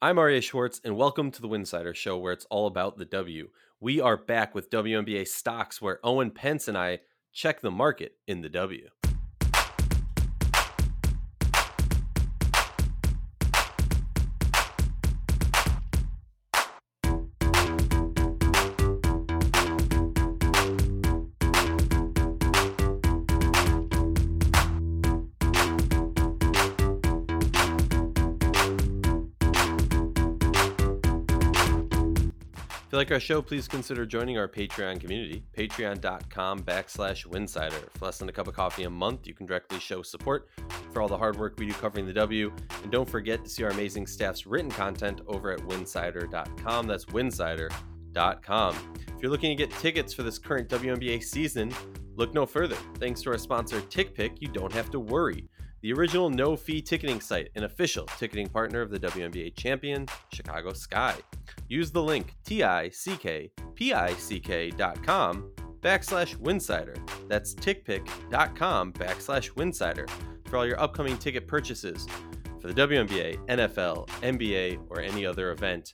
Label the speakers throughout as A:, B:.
A: I'm Arya Schwartz, and welcome to the Winsider Show, where it's all about the W. We are back with WNBA stocks, where Owen Pence and I check the market in the W. like our show, please consider joining our Patreon community, patreon.com backslash winsider. For less than a cup of coffee a month, you can directly show support for all the hard work we do covering the W. And don't forget to see our amazing staff's written content over at winsider.com. That's winsider.com. If you're looking to get tickets for this current WNBA season, look no further. Thanks to our sponsor, TickPick, you don't have to worry the original no fee ticketing site, an official ticketing partner of the WNBA champion, Chicago Sky. Use the link tickpick.com backslash winsider. That's tickpick.com backslash winsider for all your upcoming ticket purchases for the WNBA, NFL, NBA, or any other event.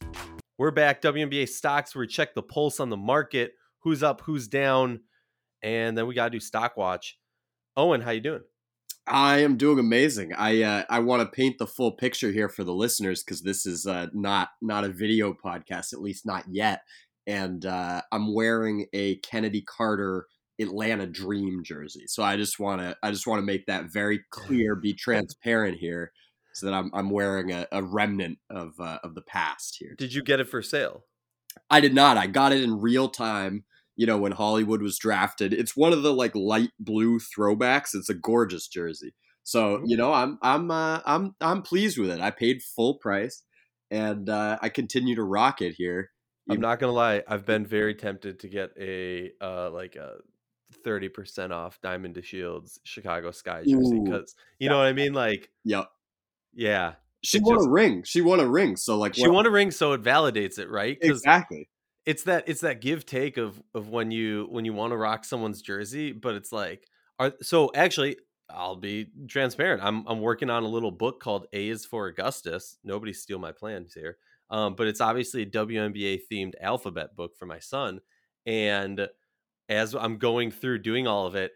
A: We're back, WNBA stocks, where we check the pulse on the market, who's up, who's down, and then we got to do stock watch. Owen, how you doing?
B: I am doing amazing. I uh, I want to paint the full picture here for the listeners because this is uh, not not a video podcast, at least not yet. And uh, I'm wearing a Chennedy Carter Atlanta Dream jersey, so I just want to I just want to make that very clear, be transparent here, so that I'm I'm wearing a, a remnant of uh, of the past here.
A: Did you get it for sale?
B: I did not. I got it in real time you know, when Hollywood was drafted. It's one of the like light blue throwbacks. It's a gorgeous jersey. So, you know, I'm I'm uh, I'm I'm pleased with it. I paid full price and uh, I continue to rock it here.
A: I'm not gonna lie, I've been very tempted to get a uh like a 30% off Diamond DeShields Chicago Sky jersey because you yeah. know what I mean? Like
B: yeah,
A: Yeah.
B: She won just, a ring. She won a ring. So like
A: she won a ring, so it validates it, right?
B: Exactly
A: it's that it's that give take of of when you when you want to rock someone's jersey, but it's like are so actually I'll be transparent. I'm I'm working on a little book called A is for Augustus. Nobody steal my plans here. Um, but it's obviously a WNBA themed alphabet book for my son. And as I'm going through doing all of it,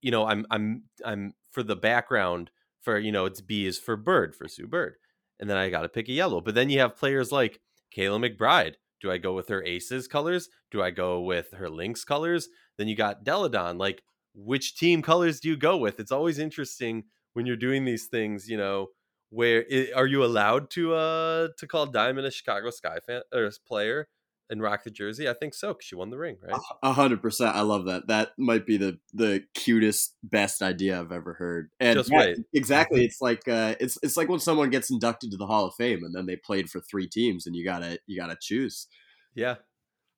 A: you know, I'm I'm I'm for the background for you know it's B is for bird for Sue Bird, and then I got to pick a yellow. But then you have players like Kayla McBride, do I go with her aces colors? Do I go with her Lynx colors? Then you got Delle Donne. Like, which team colors do you go with? It's always interesting when you're doing these things, you know, where are you allowed to uh to call Diamond a Chicago Sky fan or player? And rock the jersey? I think so because she won the ring, right?
B: A hundred percent. I love that. That might be the the cutest, best idea I've ever heard. And
A: just wait,
B: exactly. It's like uh, it's it's like when someone gets inducted to the Hall of Fame and then they played for three teams and you gotta you gotta choose.
A: Yeah,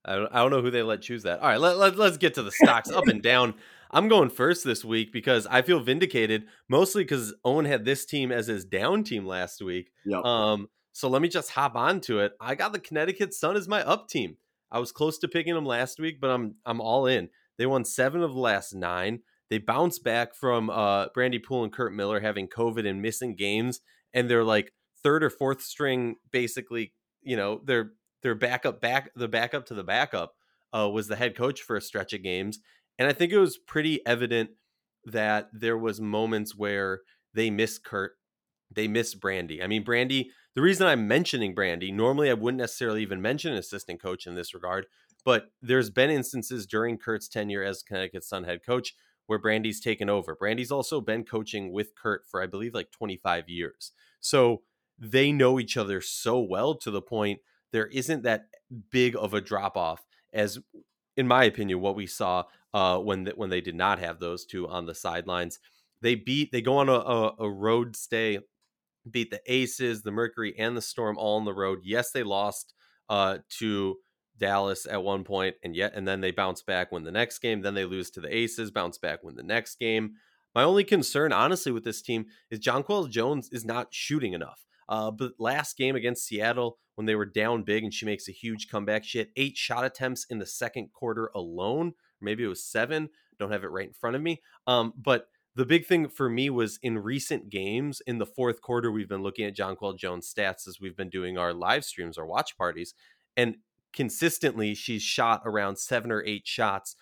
A: I don't I don't know who they let choose that. All right, let, let let's get to the stocks up and down. I'm going first this week because I feel vindicated, mostly because Owen had this team as his down team last week.
B: Yep.
A: Um, so let me just hop on to it. I got the Connecticut Sun as my up team. I was close to picking them last week, but I'm I'm all in. They won seven of the last nine. They bounced back from uh, Brandi Poole and Curt Miller having COVID and missing games, and they're like third or fourth string, basically. You know, their their backup back the backup to the backup uh, was the head coach for a stretch of games, and I think it was pretty evident that there was moments where they missed Curt, they miss Brandi. I mean, Brandi the reason I'm mentioning Brandi, normally I wouldn't necessarily even mention an assistant coach in this regard, but there's been instances during Curt's tenure as Connecticut Sun head coach where Brandi's taken over. Brandi's also been coaching with Curt for I believe like 25 years. So they know each other so well to the point there isn't that big of a drop off as in my opinion what we saw uh, when when they did not have those two on the sidelines. They beat they go on a, a, a road stay beat the Aces, the Mercury, and the Storm all on the road. Yes, they lost uh, to Dallas at one point, and yet and then they bounce back, win the next game. Then they lose to the Aces, bounce back, win the next game. My only concern, honestly, with this team is Jonquel Jones is not shooting enough. Uh, but last game against Seattle, when they were down big and she makes a huge comeback, she had eight shot attempts in the second quarter alone. Maybe it was seven. Don't have it right in front of me. Um, but the big thing for me was in recent games in the fourth quarter, we've been looking at Jonquel Jones stats as we've been doing our live streams, our watch parties, and consistently she's shot around seven or eight shots,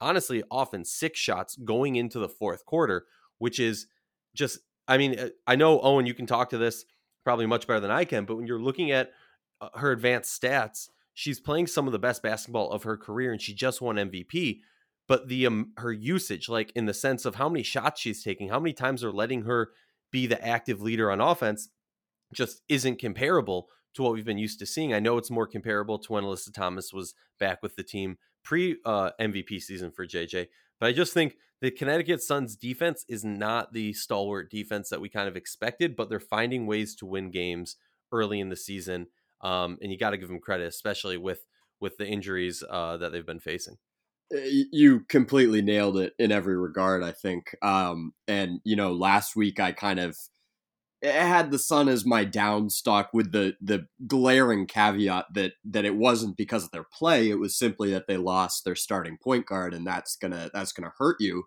A: honestly, often six shots going into the fourth quarter, which is just, I mean, uh, I know, Owen, you can talk to this probably much better than I can, but when you're looking at uh, her advanced stats, she's playing some of the best basketball of her career and she just won MVP but the um, her usage, like in the sense of how many shots she's taking, how many times they're letting her be the active leader on offense, just isn't comparable to what we've been used to seeing. I know it's more comparable to when Alyssa Thomas was back with the team pre uh, MVP season for JJ, but I just think the Connecticut Suns defense is not the stalwart defense that we kind of expected, but they're finding ways to win games early in the season, um, and you got to give them credit, especially with with the injuries uh, that they've been facing.
B: You completely nailed it in every regard, I think. Um, and you know, last week I kind of had the Sun as my down stock with the the glaring caveat that that it wasn't because of their play; it was simply that they lost their starting point guard, and that's gonna that's gonna hurt you.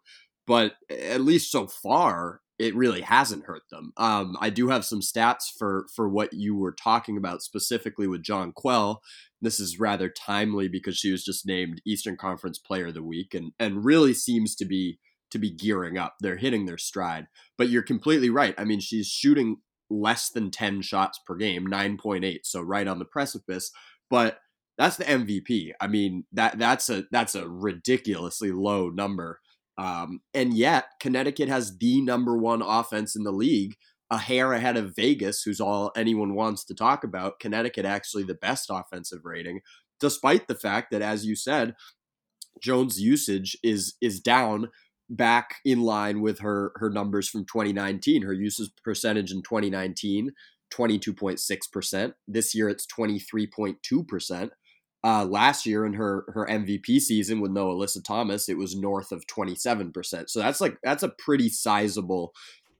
B: But at least so far, it really hasn't hurt them. Um, I do have some stats for for what you were talking about specifically with Jonquel. This is rather timely because she was just named Eastern Conference Player of the Week and and really seems to be to be gearing up. They're hitting their stride. But you're completely right. I mean, she's shooting less than 10 shots per game, 9.8, so right on the precipice, but that's the MVP. I mean, that that's a that's a ridiculously low number. Um, and yet, Connecticut has the number one offense in the league, a hair ahead of Vegas, who's all anyone wants to talk about. Connecticut actually the best offensive rating, despite the fact that, as you said, Jones' usage is is down back in line with her her numbers from 2019. Her usage percentage in 2019, 22.6%. This year it's 23.2%. Uh, last year in her her MVP season with no Alyssa Thomas, it was north of 27%. So that's like that's a pretty sizable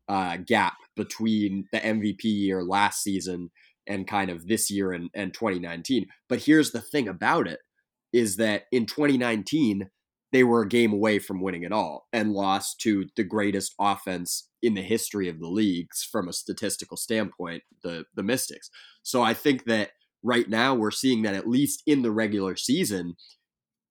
B: uh, gap between the MVP year last season and kind of this year and, and 2019. But here's the thing about it is that in 2019, they were a game away from winning it all and lost to the greatest offense in the history of the leagues from a statistical standpoint, the the Mystics. So I think that right now we're seeing that at least in the regular season,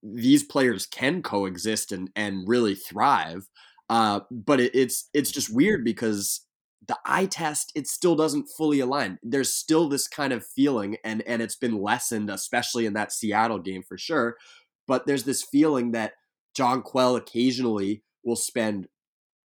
B: these players can coexist and and really thrive. Uh, but it, it's it's just weird because the eye test it still doesn't fully align. There's still this kind of feeling, and and it's been lessened, especially in that Seattle game for sure. But there's this feeling that Jonquel occasionally will spend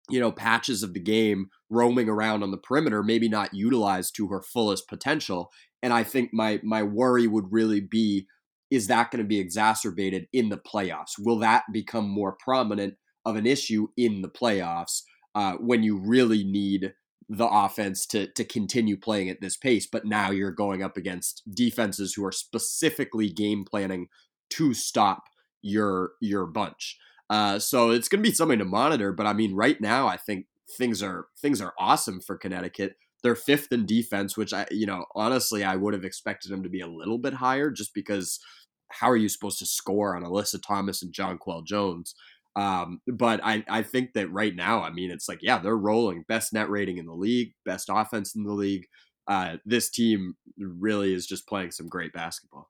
B: you know patches of the game roaming around on the perimeter maybe not utilized to her fullest potential and I think my my worry would really be is that going to be exacerbated in the playoffs? Will that become more prominent of an issue in the playoffs uh, when you really need the offense to to continue playing at this pace? But now you're going up against defenses who are specifically game planning to stop your your bunch. Uh, so it's going to be something to monitor. But I mean, right now, I think things are things are awesome for Connecticut. They're fifth in defense, which I, you know, honestly, I would have expected them to be a little bit higher just because how are you supposed to score on Alyssa Thomas and Jonquel Jones? Um, but I, I think that right now, I mean, it's like, yeah, they're rolling. Best net rating in the league, best offense in the league. Uh, this team really is just playing some great basketball.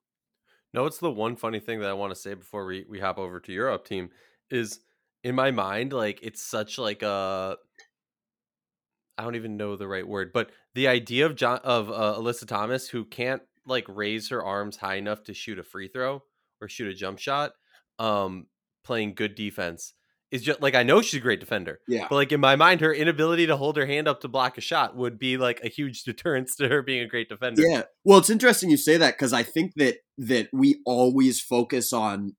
A: No, it's the one funny thing that I want to say before we, we hop over to Europe team is in my mind, like it's such like a I don't even know the right word, but the idea of John of uh, Alyssa Thomas who can't like raise her arms high enough to shoot a free throw or shoot a jump shot, um, playing good defense is just like I know she's a great defender.
B: Yeah.
A: But like in my mind, her inability to hold her hand up to block a shot would be like a huge deterrence to her being a great defender.
B: Yeah. Well, it's interesting you say that because I think that that we always focus on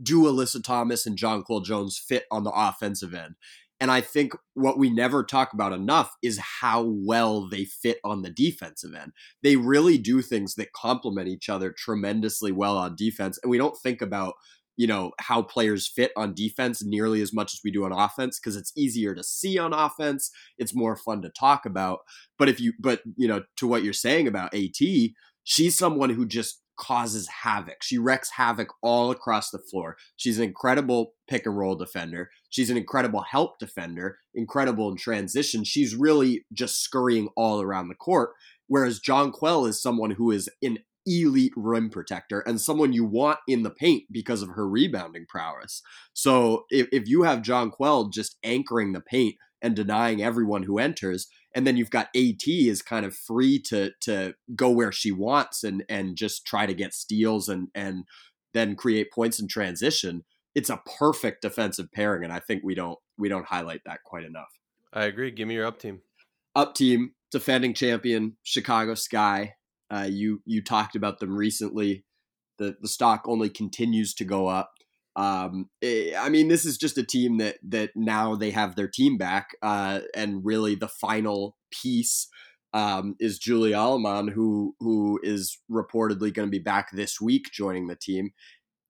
B: do Alyssa Thomas and Jonquel Jones fit on the offensive end. And I think what we never talk about enough is how well they fit on the defensive end. They really do things that complement each other tremendously well on defense. And we don't think about, you know, how players fit on defense nearly as much as we do on offense because it's easier to see on offense. It's more fun to talk about. But if you, but, you know, to what you're saying about AT, she's someone who just causes havoc. She wrecks havoc all across the floor. She's an incredible pick and roll defender. She's an incredible help defender, incredible in transition. She's really just scurrying all around the court. Whereas Jonquel is someone who is an elite rim protector and someone you want in the paint because of her rebounding prowess. So if, if you have Jonquel just anchoring the paint and denying everyone who enters, and then you've got AT is kind of free to to go where she wants and and just try to get steals and and then create points in transition. It's a perfect defensive pairing, and I think we don't we don't highlight that quite enough.
A: I agree. Give me your up team.
B: Up team, defending champion Chicago Sky. Uh, you you talked about them recently. The the stock only continues to go up. Um, eh, I mean, this is just a team that that now they have their team back, uh, and really the final piece um, is Julie Allemand, who who is reportedly going to be back this week, joining the team.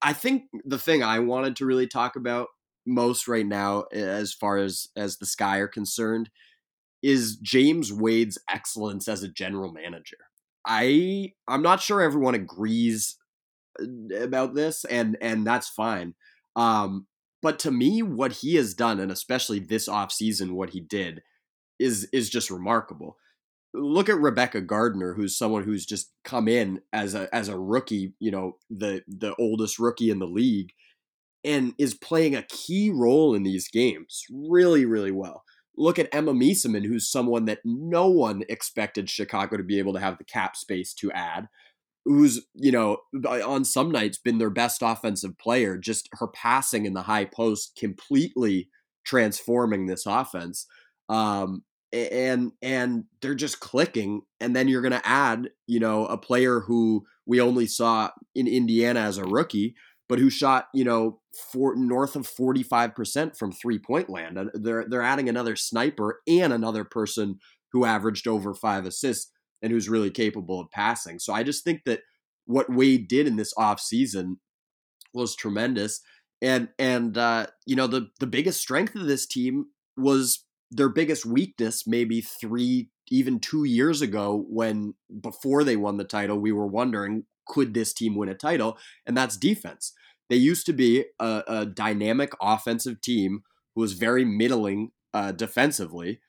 B: I think the thing I wanted to really talk about most right now, as far as as the Sky are concerned, is James Wade's excellence as a general manager. I I'm not sure everyone agrees about this, and and that's fine. Um, but to me, what he has done, and especially this offseason, what he did, is is just remarkable. Look at Rebekah Gardner, who's someone who's just come in as a as a rookie, you know, the the oldest rookie in the league, and is playing a key role in these games really, really well. Look at Emma Meesseman, who's someone that no one expected Chicago to be able to have the cap space to add who's you know on some nights been their best offensive player just her passing in the high post completely transforming this offense um, and and they're just clicking and then you're going to add you know a player who we only saw in Indiana as a rookie but who shot you know for north of 45% from three point land they're they're adding another sniper and another person who averaged over 5 assists and who's really capable of passing. So I just think that what Wade did in this offseason was tremendous. And and uh, you know, the the biggest strength of this team was their biggest weakness maybe three even two years ago when before they won the title we were wondering could this team win a title and that's defense they used to be a, a dynamic offensive team who was very middling uh, defensively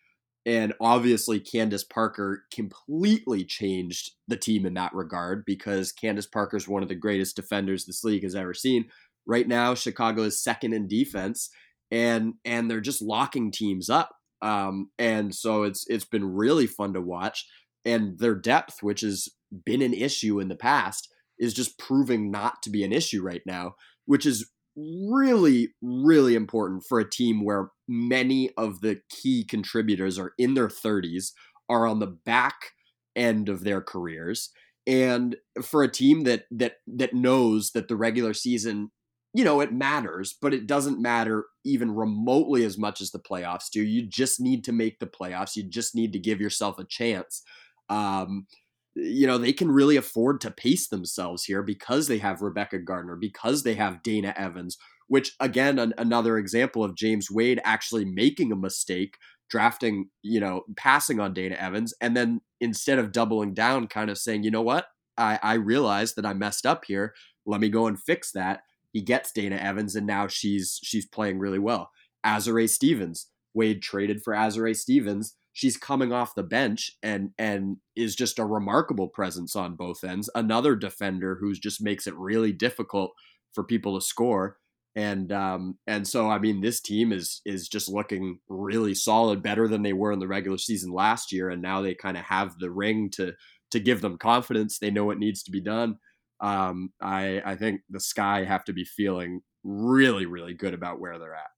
B: and obviously, Candace Parker completely changed the team in that regard because Candace Parker is one of the greatest defenders this league has ever seen. Right now, Chicago is second in defense, and and they're just locking teams up. Um, and so it's it's been really fun to watch. And their depth, which has been an issue in the past, is just proving not to be an issue right now, which is really, really important for a team where many of the key contributors are in their 30s, are on the back end of their careers, and for a team that that that knows that the regular season, you know, it matters, but it doesn't matter even remotely as much as the playoffs do. You just need to make the playoffs. You just need to give yourself a chance. Um, you know, they can really afford to pace themselves here because they have Rebekah Gardner, because they have Dana Evans, which again, an, another example of James Wade actually making a mistake, drafting, you know, passing on Dana Evans, and then instead of doubling down, kind of saying, you know what, I, I realized that I messed up here. Let me go and fix that. He gets Dana Evans, and now she's she's playing really well. Azurá Stevens, Wade traded for Azurá Stevens she's coming off the bench and and is just a remarkable presence on both ends. Another defender who just makes it really difficult for people to score. And um, and so I mean this team is is just looking really solid, better than they were in the regular season last year, and now they kind of have the ring to to give them confidence. They know what needs to be done. Um, I I think the Sky have to be feeling really really good about where they're at.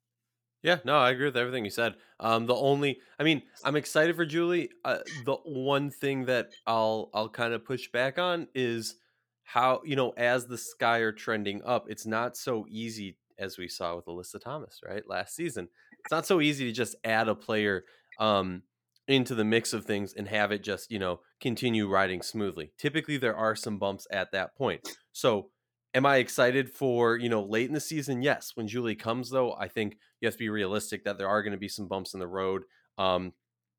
A: Yeah, no, I agree with everything you said. Um, the only, I mean, I'm excited for Julie. Uh, the one thing that I'll I'll kind of push back on is how you know as the sky are trending up, it's not so easy as we saw with Alyssa Thomas, right? Last season, it's not so easy to just add a player um, into the mix of things and have it just you know continue riding smoothly. Typically, there are some bumps at that point. So Am I excited for, you know, late in the season? Yes. When Julie comes, though, I think you have to be realistic that there are going to be some bumps in the road. Um,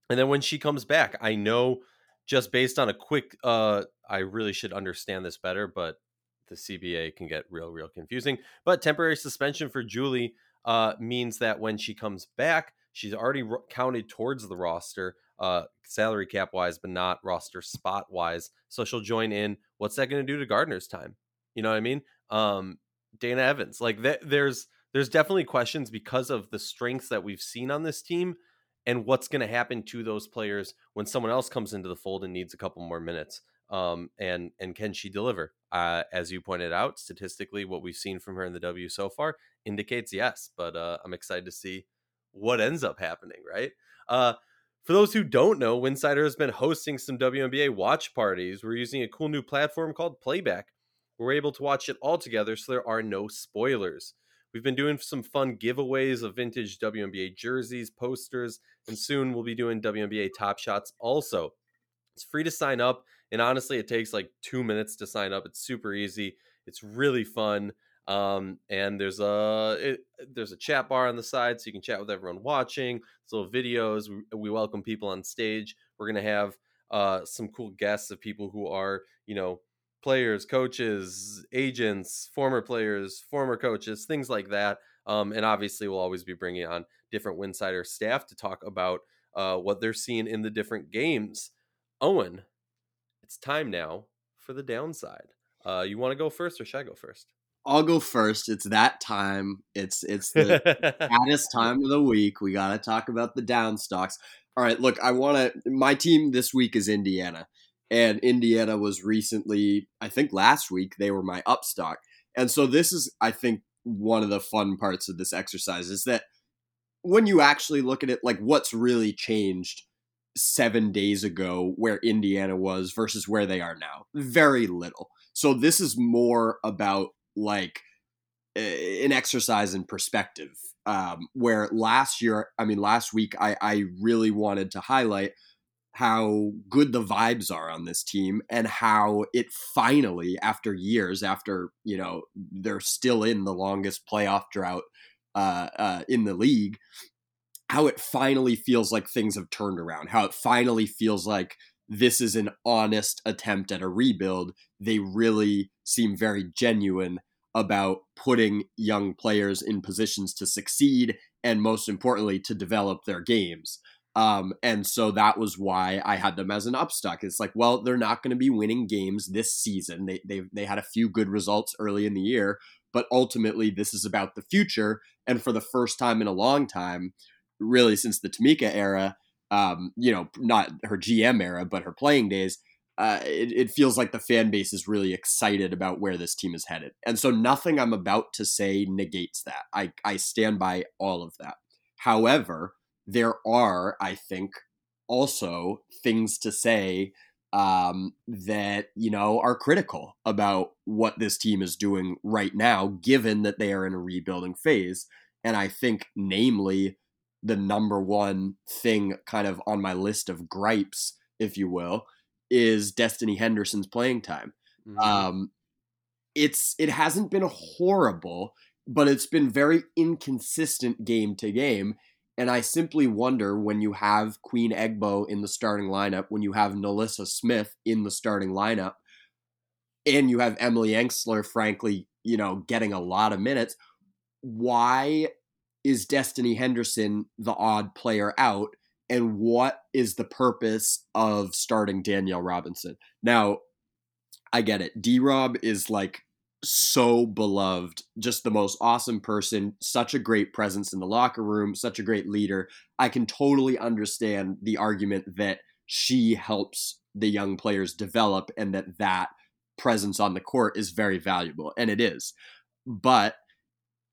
A: and then when she comes back, I know just based on a quick, uh, I really should understand this better, but the CBA can get real, real confusing. But temporary suspension for Julie uh, means that when she comes back, she's already counted towards the roster, uh, salary cap wise, but not roster spot wise. So she'll join in. What's that going to do to Gardner's time? You know what I mean? Um, Dana Evans, like th- there's there's definitely questions because of the strengths that we've seen on this team and what's going to happen to those players when someone else comes into the fold and needs a couple more minutes um, and and can she deliver? Uh, as you pointed out, statistically, what we've seen from her in the W so far indicates yes. But uh, I'm excited to see what ends up happening. Right. Uh, for those who don't know, Winsider has been hosting some WNBA watch parties. We're using a cool new platform called Playback. We're able to watch it all together, so there are no spoilers. We've been doing some fun giveaways of vintage WNBA jerseys, posters, and soon we'll be doing WNBA top shots also. It's free to sign up. And honestly, it takes like two minutes to sign up. It's super easy. It's really fun. Um, and there's a it, there's a chat bar on the side, so you can chat with everyone watching. There's little videos. We, we welcome people on stage. We're gonna have uh, some cool guests of people who are you know players, coaches, agents, former players, former coaches, things like that. Um, and obviously, we'll always be bringing on different Winsider staff to talk about uh, what they're seeing in the different games. Owen, it's time now for the downside. Uh, you want to go first, or should I go first?
B: I'll go first. It's that time. It's it's the hottest time of the week. We got to talk about the down stocks. All right, look, I want to. My team this week is Indiana, and Indiana was recently, I think last week, they were my up stock, and so this is, I think, one of the fun parts of this exercise is that when you actually look at it, like what's really changed seven days ago where Indiana was versus where they are now? Very little. So this is more about like an exercise in perspective. Um, where last year, I mean, last week, I, I really wanted to highlight how good the vibes are on this team and how it finally, after years, after, you know, they're still in the longest playoff drought uh, uh, in the league, how it finally feels like things have turned around, how it finally feels like this is an honest attempt at a rebuild. They really seem very genuine about putting young players in positions to succeed and most importantly to develop their games. Um, and so that was why I had them as an upstock. It's like, well, they're not going to be winning games this season. They they they had a few good results early in the year, but ultimately this is about the future. And for the first time in a long time, really since the Tamika era, um, you know, not her GM era, but her playing days, uh, it, it, feels like the fan base is really excited about where this team is headed. And so nothing I'm about to say negates that. I, I stand by all of that. However, there are, I think, also things to say um, that, you know, are critical about what this team is doing right now, given that they are in a rebuilding phase. And I think, namely, the number one thing kind of on my list of gripes, if you will, is Destiny Henderson's playing time. Mm-hmm. Um, it's it hasn't been horrible, but it's been very inconsistent game to game. And I simply wonder when you have Queen Egbo in the starting lineup, when you have NaLyssa Smith in the starting lineup, and you have Emily Engstler, frankly, you know, getting a lot of minutes, why is Destiny Henderson the odd player out? And what is the purpose of starting Danielle Robinson? Now, I get it. D Rob is like so beloved, just the most awesome person, such a great presence in the locker room, such a great leader. I can totally understand the argument that she helps the young players develop and that that presence on the court is very valuable and it is. But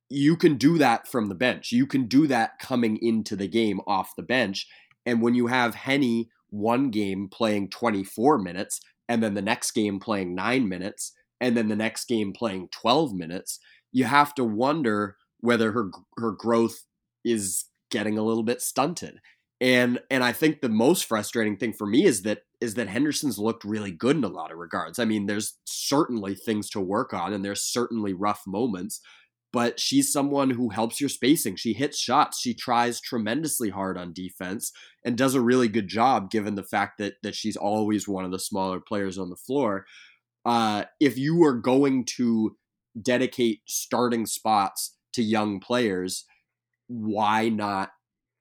B: you can do that from the bench. You can do that coming into the game off the bench. And when you have Henny one game playing 24 minutes, and then the next game playing nine minutes, and then the next game playing 12 minutes, you have to wonder whether her her growth is getting a little bit stunted. And and I think the most frustrating thing for me is that is that Henderson's looked really good in a lot of regards. I mean, there's certainly things to work on and there's certainly rough moments, but she's someone who helps your spacing. She hits shots. She tries tremendously hard on defense and does a really good job given the fact that that she's always one of the smaller players on the floor. Uh, if you are going to dedicate starting spots to young players, why not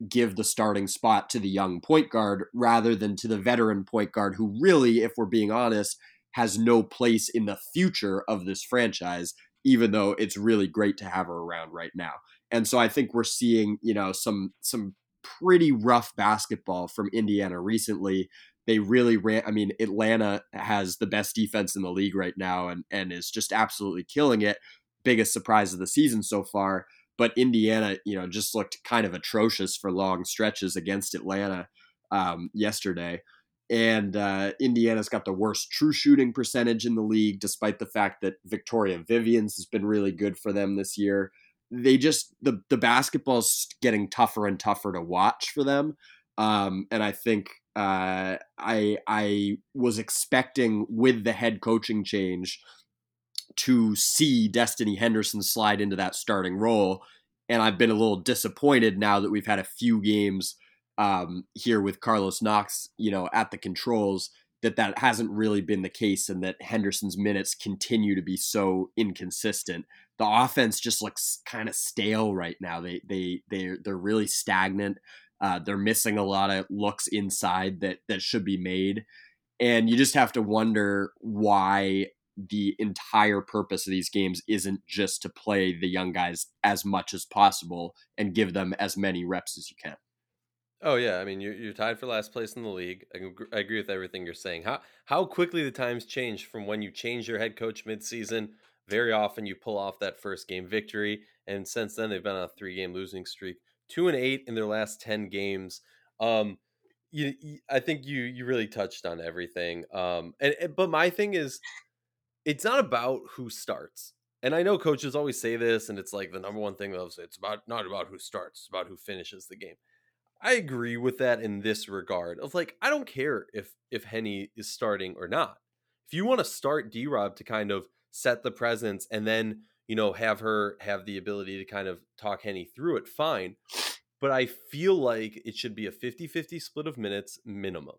B: give the starting spot to the young point guard rather than to the veteran point guard who really, if we're being honest, has no place in the future of this franchise, even though it's really great to have her around right now. And so I think we're seeing, you know, some some pretty rough basketball from Indiana recently. They really ran I mean, Atlanta has the best defense in the league right now and and is just absolutely killing it. Biggest surprise of the season so far but Indiana, you know, just looked kind of atrocious for long stretches against Atlanta um, yesterday. And uh, Indiana's got the worst true shooting percentage in the league, despite the fact that Victoria Vivians has been really good for them this year. They just the the basketball's getting tougher and tougher to watch for them, um, and I think uh, I I was expecting with the head coaching change to see Destiny Henderson slide into that starting role. And I've been a little disappointed now that we've had a few games um, here with Carlos Knox, you know, at the controls, that that hasn't really been the case, and that Henderson's minutes continue to be so inconsistent. The offense just looks kind of stale right now. They they they they're really stagnant. Uh, they're missing a lot of looks inside that that should be made, and you just have to wonder why the entire purpose of these games isn't just to play the young guys as much as possible and give them as many reps as you can.
A: Oh yeah, I mean you're, you're tied for last place in the league. I, agree with everything you're saying. How how quickly the times change from when you change your head coach midseason. Very often you pull off that first game victory, and since then they've been on a three game losing streak, two and eight in their last ten games. Um, you, I think you you really touched on everything. Um, and, and but my thing is it's not about who starts. And I know coaches always say this, and it's like the number one thing say it's about not about who starts, it's about who finishes the game. I agree with that in this regard of like I don't care if if Henny is starting or not. If you want to start D Rob to kind of set the presence and then you know have her have the ability to kind of talk Henny through it, fine. But I feel like it should be a 50-50 split of minutes minimum.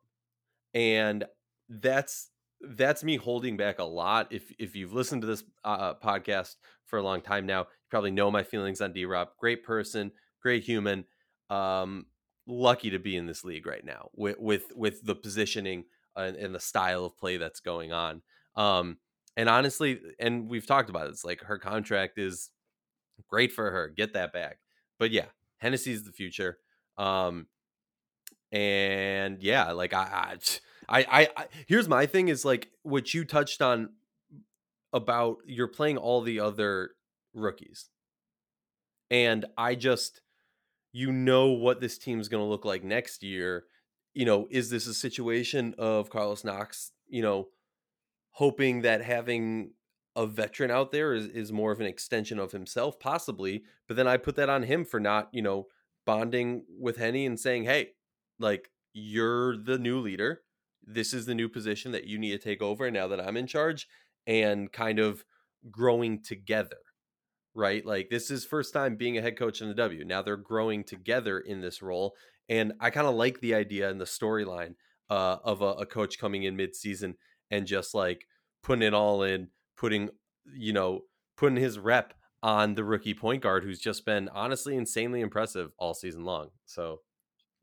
A: And that's that's me holding back a lot. If if you've listened to this uh, podcast for a long time now, you probably know my feelings on D Rob. Great person, great human. Um, lucky to be in this league right now with with with the positioning and, and the style of play that's going on. Um, and honestly, and we've talked about it's like her contract is great for her. Get that back. But yeah, Hennessy's the future. Um, and yeah, like I, I I, I, I here's my thing is like what you touched on about you're playing all the other rookies. And I just you know what this team's going to look like next year. You know, is this a situation of Carlos Knox, you know, hoping that having a veteran out there is, is more of an extension of himself, possibly. But then I put that on him for not, you know, bonding with Henny and saying, hey, like, you're the new leader this is the new position that you need to take over now that I'm in charge and kind of growing together. Right? Like this is first time being a head coach in the W. Now they're growing together in this role. And I kind of like the idea and the storyline uh, of a, a coach coming in mid-season and just like putting it all in, putting, you know, putting his rep on the rookie point guard who's just been honestly insanely impressive all season long. So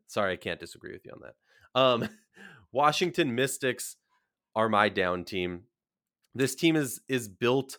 A: sorry, I can't disagree with you on that. Um, Washington Mystics are my down team. This team is is built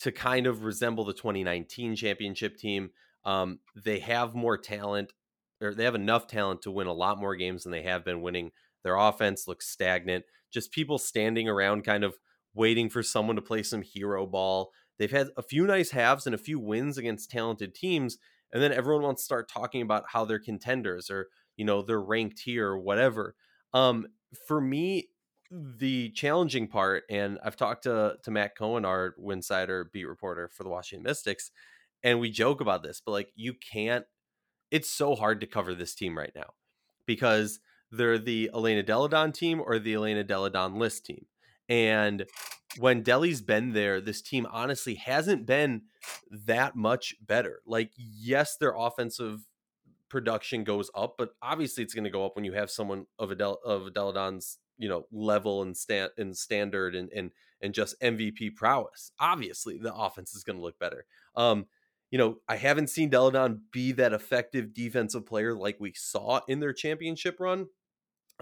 A: to kind of resemble the 2019 championship team. Um, they have more talent, or they have enough talent to win a lot more games than they have been winning. Their offense looks stagnant. Just people standing around, kind of waiting for someone to play some hero ball. They've had a few nice halves and a few wins against talented teams, and then everyone wants to start talking about how they're contenders or you know they're ranked here or whatever. Um, for me, the challenging part, and I've talked to to Matt Cohen, our Winsider beat reporter for the Washington Mystics, and we joke about this, but like you can't. It's so hard to cover this team right now because they're the Elena Delle Donne team or the Elena Delle Donne list team. And when Delly's been there, this team honestly hasn't been that much better. Like, yes, their offensive production goes up, but obviously it's going to go up when you have someone of Adele of Delle Donne's you know level and stand and standard and and and just MVP prowess, obviously the offense is going to look better. Um, you know, I haven't seen Delle Donne be that effective defensive player like we saw in their championship run.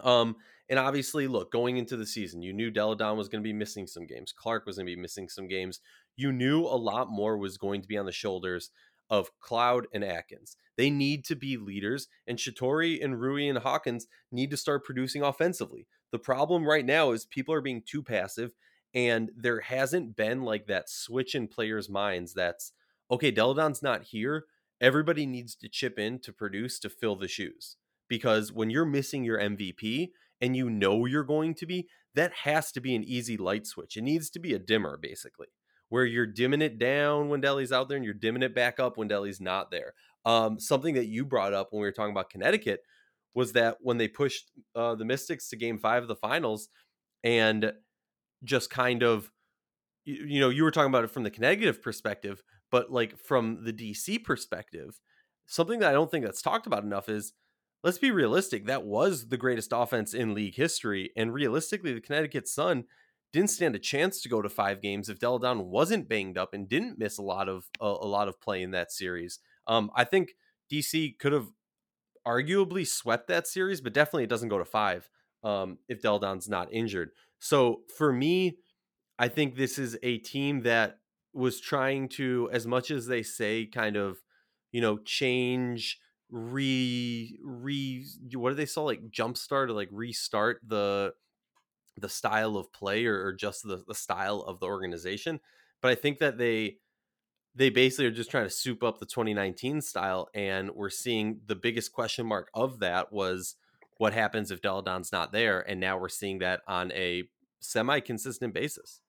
A: Um, and obviously, look, going into the season, you knew Delle Donne was going to be missing some games. Clark was going to be missing some games. You knew a lot more was going to be on the shoulders of Cloud and Atkins. They need to be leaders, and Shatori and Rui and Hawkins need to start producing offensively. The problem right now is people are being too passive, and there hasn't been like that switch in players' minds that's okay, Delle Donne's not here. Everybody needs to chip in to produce to fill the shoes. Because when you're missing your MVP and you know you're going to be, that has to be an easy light switch. It needs to be a dimmer, basically where you're dimming it down when Delly's out there and you're dimming it back up when Delly's not there. Um, something that you brought up when we were talking about Connecticut was that when they pushed uh, the Mystics to game five of the finals and just kind of, you, you know, you were talking about it from the Connecticut perspective, but like from the DC perspective, something that I don't think that's talked about enough is let's be realistic. That was the greatest offense in league history. And realistically, the Connecticut Sun didn't stand a chance to go to five games if Delle Donne wasn't banged up and didn't miss a lot of a, a lot of play in that series. Um, I think DC could have arguably swept that series, but definitely it doesn't go to five um, if Delle Donne's not injured. So for me, I think this is a team that was trying to, as much as they say, kind of, you know, change, re, re, what do they say, like jumpstart or like restart the the style of play or, or just the, the style of the organization. But I think that they they basically are just trying to soup up the 2019 style, and we're seeing the biggest question mark of that was what happens if Delle Donne's not there, and now we're seeing that on a semi consistent basis.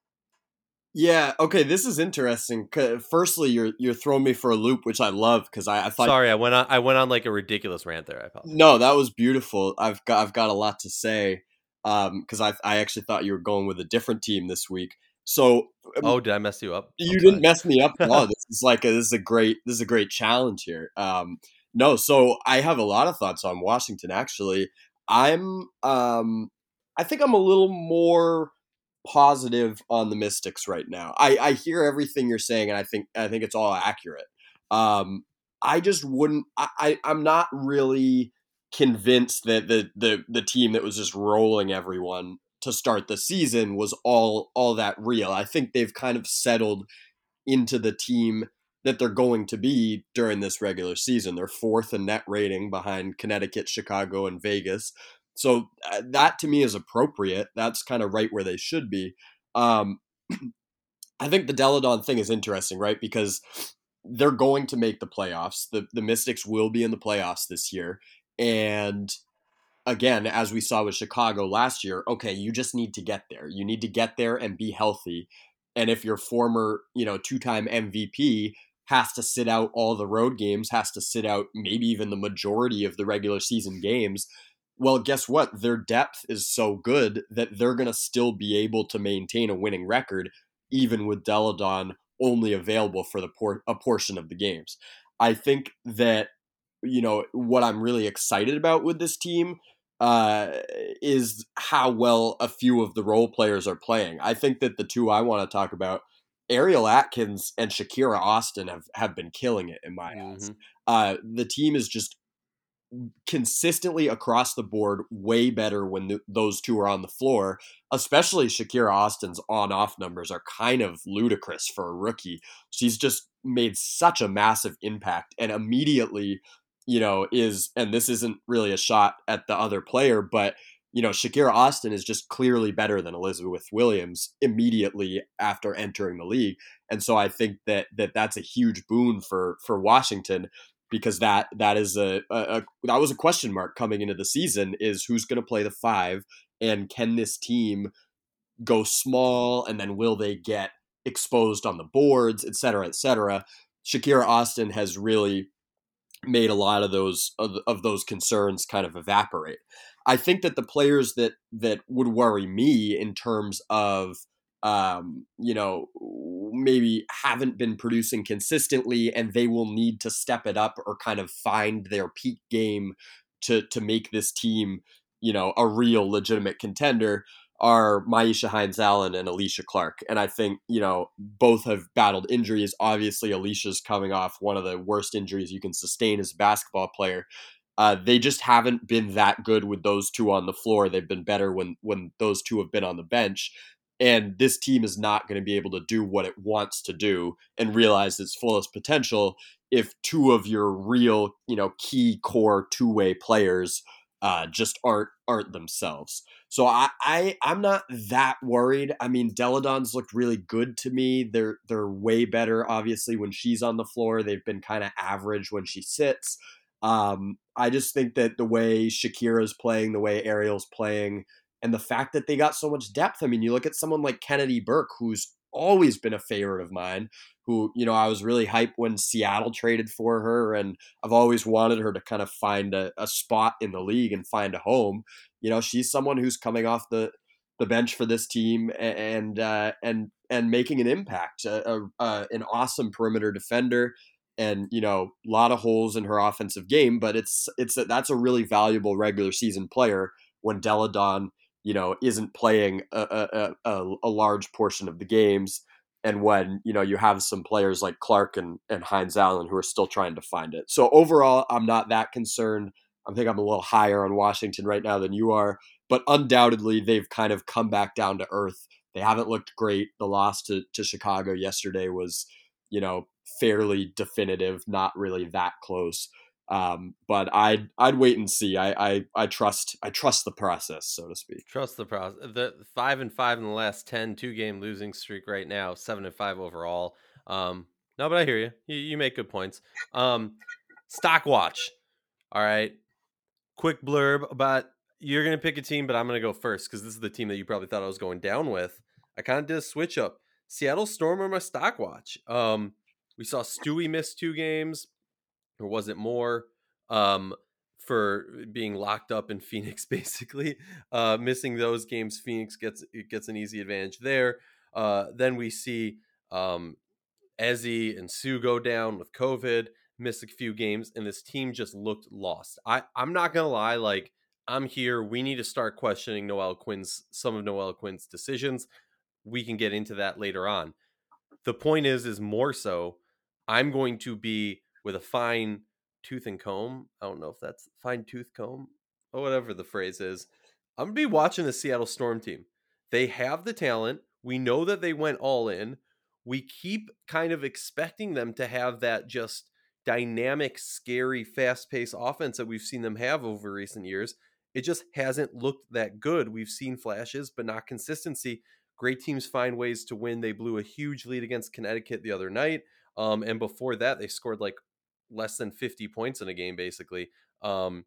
B: Yeah. Okay. This is interesting. Firstly, you're you're throwing me for a loop, which I love because I, I, thought.
A: Sorry, I went on. I went on like a ridiculous rant there. I apologize.
B: No, that was beautiful. I've got I've got a lot to say because um, I I actually thought you were going with a different team this week. So
A: um, oh, did I mess you up?
B: You didn't mess me up. No, this is like a, this is a great this is a great challenge here. Um, no, so I have a lot of thoughts on Washington. Actually, I'm um, I think I'm a little more positive on the Mystics right now. I I hear everything you're saying, and I think I think it's all accurate. Um, I just wouldn't. I, I I'm not really convinced that the the the team that was just rolling everyone to start the season was all all that real. I think they've kind of settled into the team that they're going to be during this regular season. They're fourth in net rating behind Connecticut, Chicago, and Vegas. So uh, that to me is appropriate. That's kind of right where they should be. Um, I think the Delle Donne thing is interesting, right? Because they're going to make the playoffs. The the Mystics will be in the playoffs this year. And again, as we saw with Chicago last year, okay, you just need to get there. You need to get there and be healthy. And if your former, you know, two-time MVP has to sit out all the road games, has to sit out maybe even the majority of the regular season games, well, guess what? Their depth is so good that they're going to still be able to maintain a winning record, even with Delle Donne only available for the por- a portion of the games. I think that you know what I'm really excited about with this team uh, is how well a few of the role players are playing. I think that the two I want to talk about, Ariel Atkins and Shakira Austin, have have been killing it in my mm-hmm. eyes. Uh, the team is just consistently across the board way better when those two are on the floor. Especially Shakira Austin's on-off numbers are kind of ludicrous for a rookie. She's just made such a massive impact, and immediately you know, is, and this isn't really a shot at the other player, but, you know, Shakira Austin is just clearly better than Elizabeth Williams immediately after entering the league. And so I think that, that that's a huge boon for, for Washington because that, that is a, a, a that was a question mark coming into the season is who's going to play the five and can this team go small and then will they get exposed on the boards, et cetera, et cetera. Shakira Austin has really made a lot of those of, of those concerns kind of evaporate. I think that the players that that would worry me in terms of um, you know maybe haven't been producing consistently and they will need to step it up or kind of find their peak game to to make this team you know a real legitimate contender are Myisha Hines Allen and Alysha Clark. And I think, you know, both have battled injuries. Obviously, Alysha's coming off one of the worst injuries you can sustain as a basketball player. Uh, they just haven't been that good with those two on the floor. They've been better when when those two have been on the bench. And this team is not going to be able to do what it wants to do and realize its fullest potential if two of your real, you know, key core two way players uh, just aren't aren't themselves. So I, I I'm not that worried. I mean, Delle Donne's looked really good to me. They're they're way better, obviously, when she's on the floor. They've been kind of average when she sits. Um, I just think that the way Shakira's playing, the way Ariel's playing, and the fact that they got so much depth. I mean, you look at someone like Kennedy Burke, who's always been a favorite of mine, who, you know, I was really hyped when Seattle traded for her. And I've always wanted her to kind of find a, a spot in the league and find a home. You know, she's someone who's coming off the, the bench for this team and uh, and and making an impact. A, a, a, an awesome perimeter defender, and you know, a lot of holes in her offensive game. But it's it's that's a really valuable regular season player when Delle Donne, you know, isn't playing a, a, a large portion of the games and when you know you have some players like Clark and, and Hines Allen who are still trying to find it. So overall, I'm not that concerned. I think I'm a little higher on Washington right now than you are, but undoubtedly they've kind of come back down to earth. They haven't looked great. The loss to, to Chicago yesterday was, you know, fairly definitive, not really that close. Um, but I'd I'd wait and see. I, I I trust I trust the process, so to speak.
A: Trust the process. The five and five in the last 10, two game losing streak right now, seven and five overall. Um, no, but I hear you. You, you make good points. Um, stock watch. All right. Quick blurb about you're gonna pick a team, but I'm gonna go first because this is the team that you probably thought I was going down with. I kind of did a switch up. Seattle Storm are my stock watch. Um, we saw Stewie miss two games or was it more um, for being locked up in Phoenix? Basically, uh, missing those games, Phoenix gets gets an easy advantage there. Uh, then we see um, Ezi and Sue go down with COVID, miss a few games, and this team just looked lost. I I'm not gonna lie, like I'm here. We need to start questioning Noelle Quinn's some of Noelle Quinn's decisions. We can get into that later on. The point is, is more so. I'm going to be with a fine tooth and comb. I don't know if that's fine tooth comb or whatever the phrase is. I'm gonna be watching the Seattle Storm team. They have the talent. We know that they went all in. We keep kind of expecting them to have that just dynamic, scary, fast paced offense that we've seen them have over recent years. It just hasn't looked that good. We've seen flashes, but not consistency. Great teams find ways to win. They blew a huge lead against Connecticut the other night. Um, and before that, they scored like less than 50 points in a game, basically. Um,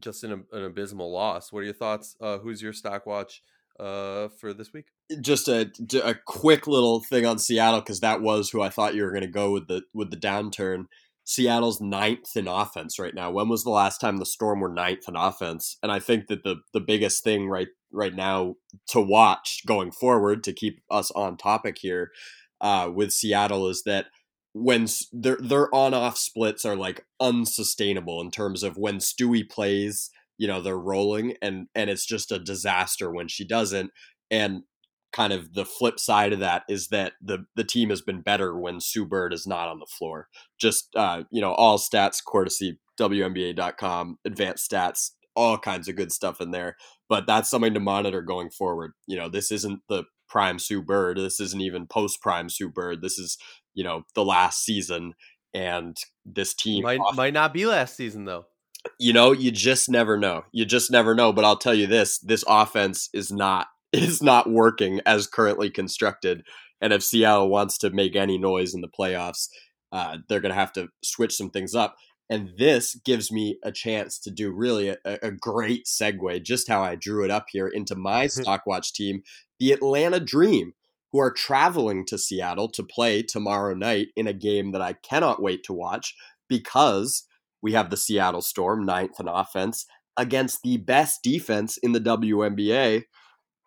A: just an, an abysmal loss. What are your thoughts? Uh, who's your stock watch uh, for this week?
B: Just a, a quick little thing on Seattle because that was who I thought you were going to go with the with the downturn. Seattle's ninth in offense right now. When was the last time the Storm were ninth in offense? And I think that the the biggest thing right right now to watch going forward to keep us on topic here uh, with Seattle is that when their their on off splits are like unsustainable in terms of when Stewie plays, you know, they're rolling and and it's just a disaster when she doesn't. And kind of the flip side of that is that the the team has been better when Sue Bird is not on the floor. Just uh, you know, all stats courtesy WNBA.com, advanced stats, all kinds of good stuff in there. But that's something to monitor going forward. You know, this isn't the prime Sue Bird. This isn't even post prime Sue Bird. This is you know the last season and this team
A: might off- might not be last season though.
B: You know you just never know. You just never know but i'll tell you this this offense is not is not working as currently constructed and if seattle wants to make any noise in the playoffs uh, they're going to have to switch some things up and this gives me a chance to do really a, a great segue just how i drew it up here into my stock watch team the atlanta dream who are traveling to Seattle to play tomorrow night in a game that I cannot wait to watch because we have the Seattle Storm, ninth in offense, against the best defense in the WNBA.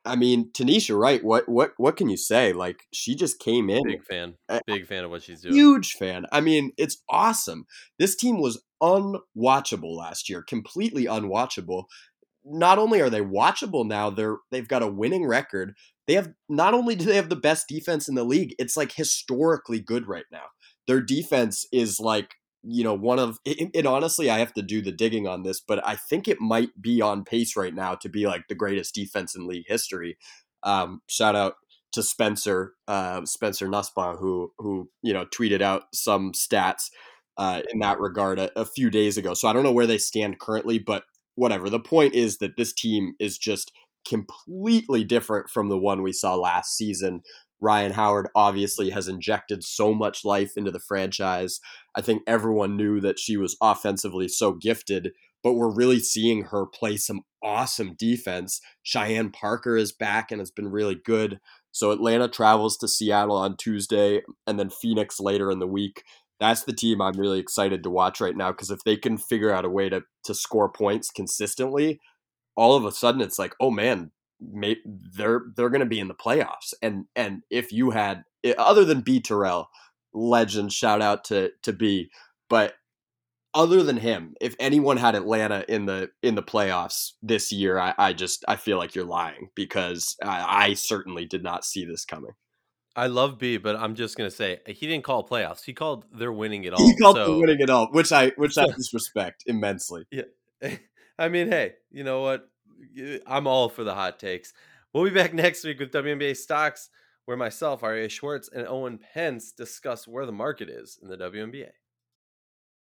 B: I mean, Tanisha Wright, what what what can you say? Like she just came in.
A: Big fan. Big fan of what she's doing.
B: Huge fan. I mean, it's awesome. This team was unwatchable last year, completely unwatchable not only are they watchable now, they're they've got a winning record. They have not only do they have the best defense in the league, it's like historically good right now. Their defense is like you know one of it, honestly i have to do the digging on this but i think it might be on pace right now to be like the greatest defense in league history um, shout out to spencer uh, spencer nussbaum who who you know tweeted out some stats uh, in that regard a, a few days ago so i don't know where they stand currently but whatever. The point is that this team is just completely different from the one we saw last season. Rhyne Howard obviously has injected so much life into the franchise. I think everyone knew that she was offensively so gifted, but we're really seeing her play some awesome defense. Cheyenne Parker is back and has been really good. So Atlanta travels to Seattle on Tuesday and then Phoenix later in the week that's the team I'm really excited to watch right now because if they can figure out a way to to score points consistently, all of a sudden it's like, oh man, may, they're they're going to be in the playoffs. And and if you had eh, other than B Terrell, legend, shout out to to B, but other than him, if anyone had Atlanta in the in the playoffs this year, I, I just I feel like you're lying because I, I certainly did not see this coming.
A: I love B, but I'm just gonna say eh, he didn't call playoffs. He called they're winning it all.
B: He called so, winning it all, which I which I disrespect immensely.
A: Yeah, I mean, hey, you know what? I'm all for the hot takes. We'll be back next week with WNBA stocks, where myself, Aria Schwartz, and Owen Pence discuss where the market is in the WNBA.